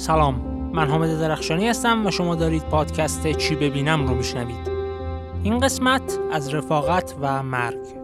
سلام من حامد درخشانی هستم و شما دارید پادکست چی ببینم رو میشنوید. این قسمت از رفاقت و مرگ.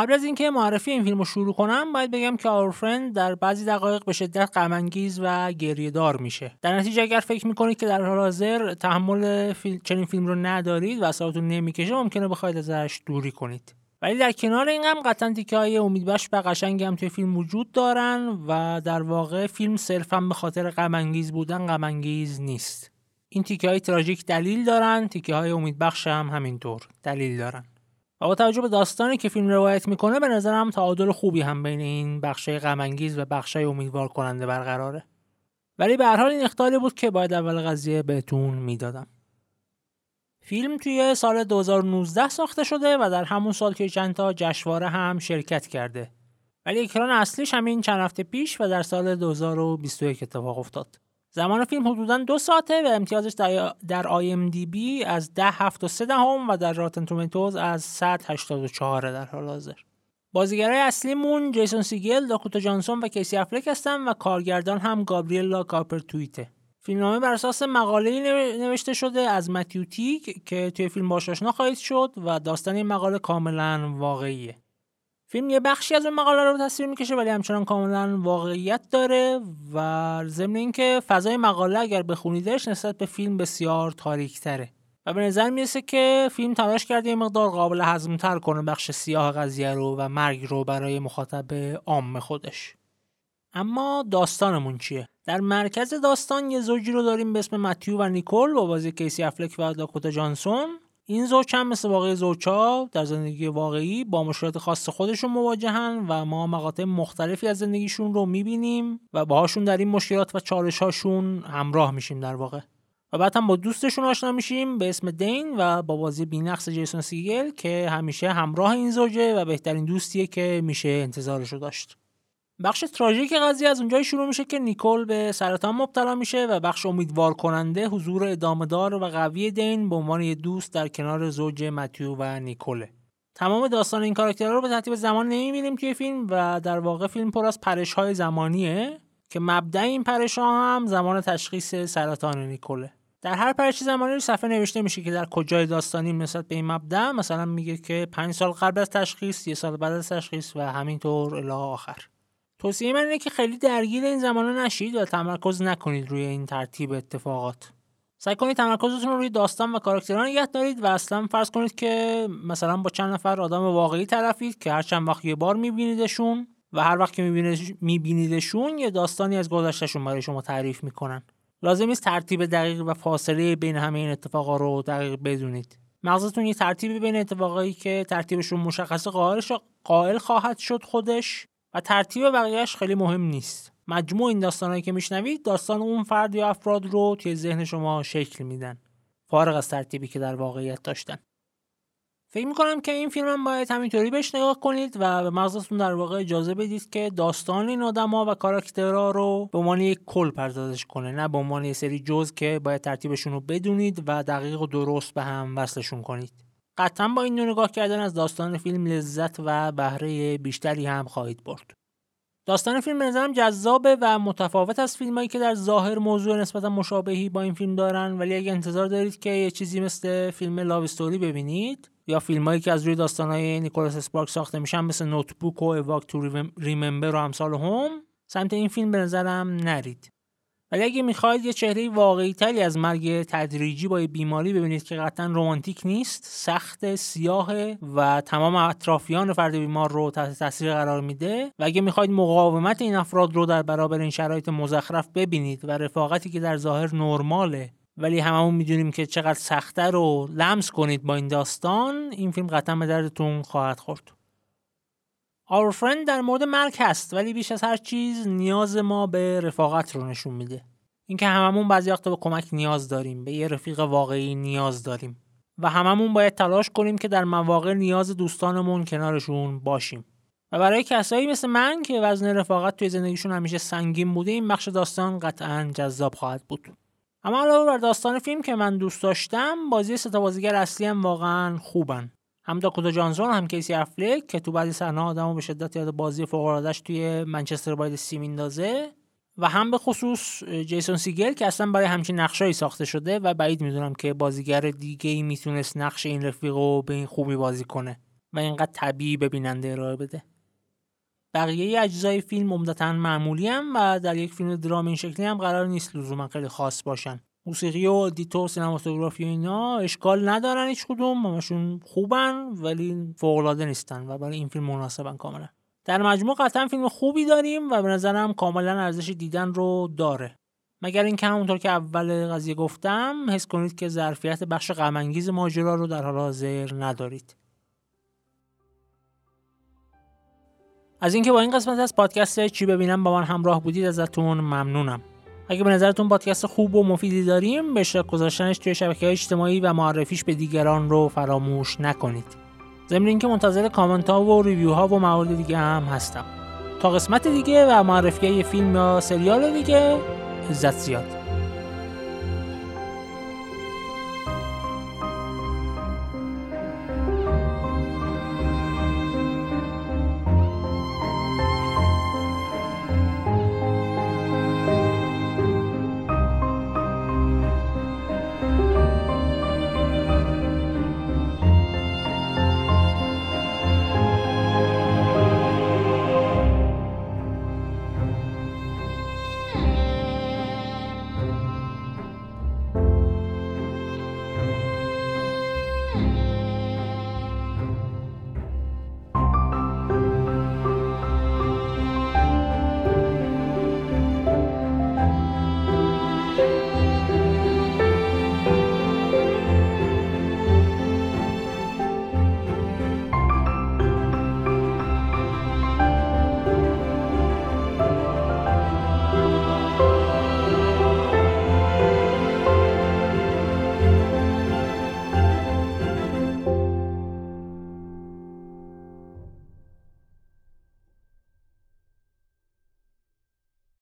قبل از اینکه معرفی این فیلم رو شروع کنم باید بگم که آور فرند در بعضی دقایق به شدت غم و گریهدار میشه. در نتیجه اگر فکر می‌کنید که در حال حاضر تحمل فیلم چنین فیلم رو ندارید و اصابتون نمی‌کشه ممکنه بخواید ازش دوری کنید. ولی در کنار این هم قطعا تیکه های امیدبخش و قشنگی هم توی فیلم وجود دارن و در واقع فیلم صرفا به خاطر غم بودن غم نیست. این تیکه های تراژیک دلیل دارن تیکه های امیدبخش هم همینطور دلیل دارن. و با توجه به داستانی که فیلم روایت می‌کنه به نظرم تعادل خوبی هم بین این بخشای غمانگیز و بخشای امیدوار کننده برقراره. ولی به هر حال این اختیاری بود که باید اول قضیه بهتون می‌دادم. فیلم توی سال 2019 ساخته شده و در همون سال که چند تا جشنواره هم شرکت کرده. ولی اکران اصلیش همین چند هفته پیش و در سال 2021 اتفاق افتاد. زمان فیلم حدودا دو ساعته و امتیازش در IMDb از ده هفت و سه دهم و در Rotten Tomatoes از 184 در حال حاضر. بازیگرای اصلیمون جیسون سیگل، داکوتا جانسون و کیسی افلک هستن و کارگردان هم گابریلا کاپرتویته. فیلمنامه بر اساس مقاله نوشته شده از متیو تیگ که توی فیلم باش آشنا خواهید شد و داستان این مقاله کاملا واقعیه. فیلم یه بخشی از اون مقاله رو تصویر می‌کشه ولی همچنان کاملا واقعیت داره و ضمن اینکه فضای مقاله اگر بخونیدش نسبت به فیلم بسیار تاریک تره و به نظر می‌رسه که فیلم تلاش کرده یه مقدار قابل هضمتر کنه بخش سیاه قضیه رو و مرگ رو برای مخاطب عام خودش. اما داستانمون چیه؟ در مرکز داستان یه زوجی رو داریم به اسم متیو و نیکول با بازی کیسی افلک و داکوتا جانسون. این زوج هم مثل واقعی زوجها در زندگی واقعی با مشکلات خاص خودشون مواجهن و ما مقاطع مختلفی از زندگیشون رو می‌بینیم و باهاشون در این مشکلات و چالشهاشون همراه میشیم در واقع. و بعد هم با دوستشون آشنا میشیم به اسم دین و با بازی بینقص جیسون سیگل که همیشه همراه این زوجه و بهترین دوستیه که میشه انتظارشو داشت. بخش تراژیک قضیه از اونجایی شروع میشه که نیکول به سرطان مبتلا میشه و بخش امیدوار کننده حضور ادامه دار و قوی دین به عنوان یه دوست در کنار زوج متیو و نیکوله. تمام داستان این کاراکترها رو به ترتیب زمان نمی‌بینیم توی فیلم و در واقع فیلم پر از پرش های زمانیه که مبدع این پرش ها هم زمان تشخیص سرطان نیکوله. در هر پرش زمانی رو صفحه نوشته میشه که در کجای داستانی نسبت به این مبدع مثلا میگه که پنج سال قبل از تشخیص یه سال بعد از تشخیص و همینطور الی آخر. توصیه من اینه که خیلی درگیر این زمانه نشید و تمرکز نکنید روی این ترتیب اتفاقات. سعی کنید تمرکزتون رو روی داستان و کاراکترها نگه دارید و اصلا فرض کنید که مثلا با چند نفر آدم واقعی طرفید که هر چند وقت یه بار میبینیدشون و هر وقت که میبینیدشون یه داستانی از گذشتهشون برای شما تعریف می‌کنن. لازم نیست ترتیب دقیق و فاصله بین همه این اتفاقا رو دقیق بدونید. مغزتون یه ترتیبی بین اتفاقایی که ترتیبشون مشخص قائل خواهد شد خودش. و ترتیب بقیهش خیلی مهم نیست. مجموع این داستانهایی که میشنوید داستان اون فرد یا افراد رو توی ذهن شما شکل میدن. فارغ از ترتیبی که در واقعیت داشتن. فکر می‌کنم که این فیلم هم باید همینطوری بهش نگاه کنید و به مغزتون در واقع اجازه بدید که داستان این آدما و کاراکترها رو به عنوان یک کل پردازش کنه نه به عنوان یه سری جز که باید ترتیبشون رو بدونید و دقیق و درست به هم وصلشون کنید. قطعا با این نگاه کردن از داستان فیلم لذت و بهره بیشتری هم خواهید برد. داستان فیلم نظرم جذابه و متفاوت از فیلمایی که در ظاهر موضوع نسبتا مشابهی با این فیلم دارن ولی اگه انتظار دارید که یه چیزی مثل فیلم لاو استوری ببینید یا فیلمایی که از روی داستانهای نیکولاس اسپارک ساخته میشن مثل نوتبوک و اواک تو ریممبر و امثال هم سمت این فیلم به نظرم نرید ولی اگه می‌خواید یه چهره واقعی تری از مرگ تدریجی با بیماری ببینید که قطعا رومانتیک نیست سخت سیاه و تمام اطرافیان فرد بیمار رو تحت تاثیر قرار میده و اگه می‌خواید مقاومت این افراد رو در برابر این شرایط مزخرف ببینید و رفاقتی که در ظاهر نرماله ولی هممون می‌دونیم که چقدر سخته رو لمس کنید با این داستان این فیلم قطعا به دردتون خواهد خورد. Our Friend در مورد مرگ هست ولی بیش از هر چیز نیاز ما به رفاقت رو نشون میده. اینکه هممون بعضی وقتا به کمک نیاز داریم به یه رفیق واقعی نیاز داریم. و هممون باید تلاش کنیم که در مواقع نیاز دوستانمون کنارشون باشیم. و برای کسایی مثل من که وزن رفاقت توی زندگیشون همیشه سنگین بوده این بخش داستان قطعا جذاب خواهد بود. اما علاوه بر داستان فیلم که من دوست داشتم بازی ستا بازیگر اصلی هم واقعا خوبن. هم داکوتا جانسون هم کیسی افلک که تو بعضی صحنه آدمو به شدت یاد بازی فوق توی منچستر باید سی میندازه و هم به خصوص جیسون سیگل که اصلا برای همچین نقشایی ساخته شده و بعید می‌دونم که بازیگر دیگه ای می‌تونست نقش این رفیق رو به این خوبی بازی کنه و اینقدر طبیعی به بیننده ارائه بده. بقیه اجزای فیلم عمدتا معمولی هم و در یک فیلم درام این شکلی هم قرار نیست لزوما خیلی خاص باشن. موسیقی و دیتور سینماتوگرافی و اینا اشکال ندارن هیچ کدوم. همشون خوبن ولی فوقالعاده نیستن و برای این فیلم مناسبن کاملا. در مجموع قطعا فیلم خوبی داریم و به نظرم کاملا ارزش دیدن رو داره. مگر اینکه همونطور که اول قضیه گفتم حس کنید که ظرفیت بخش غم ماجرا رو در حال حاضر ندارید. از اینکه با این قسمت از پادکست چی ببینم با من همراه بودید ازتون ممنونم. اگه به نظرتون پادکست خوب و مفیدی داریم به اشتراک گذاشتنش توی شبکه های اجتماعی و معرفیش به دیگران رو فراموش نکنید. ضمن اینکه منتظر کامنت ها و ریویو ها و موارد دیگه هم هستم. تا قسمت دیگه و معرفی فیلم یا سریال دیگه عزت زیاد.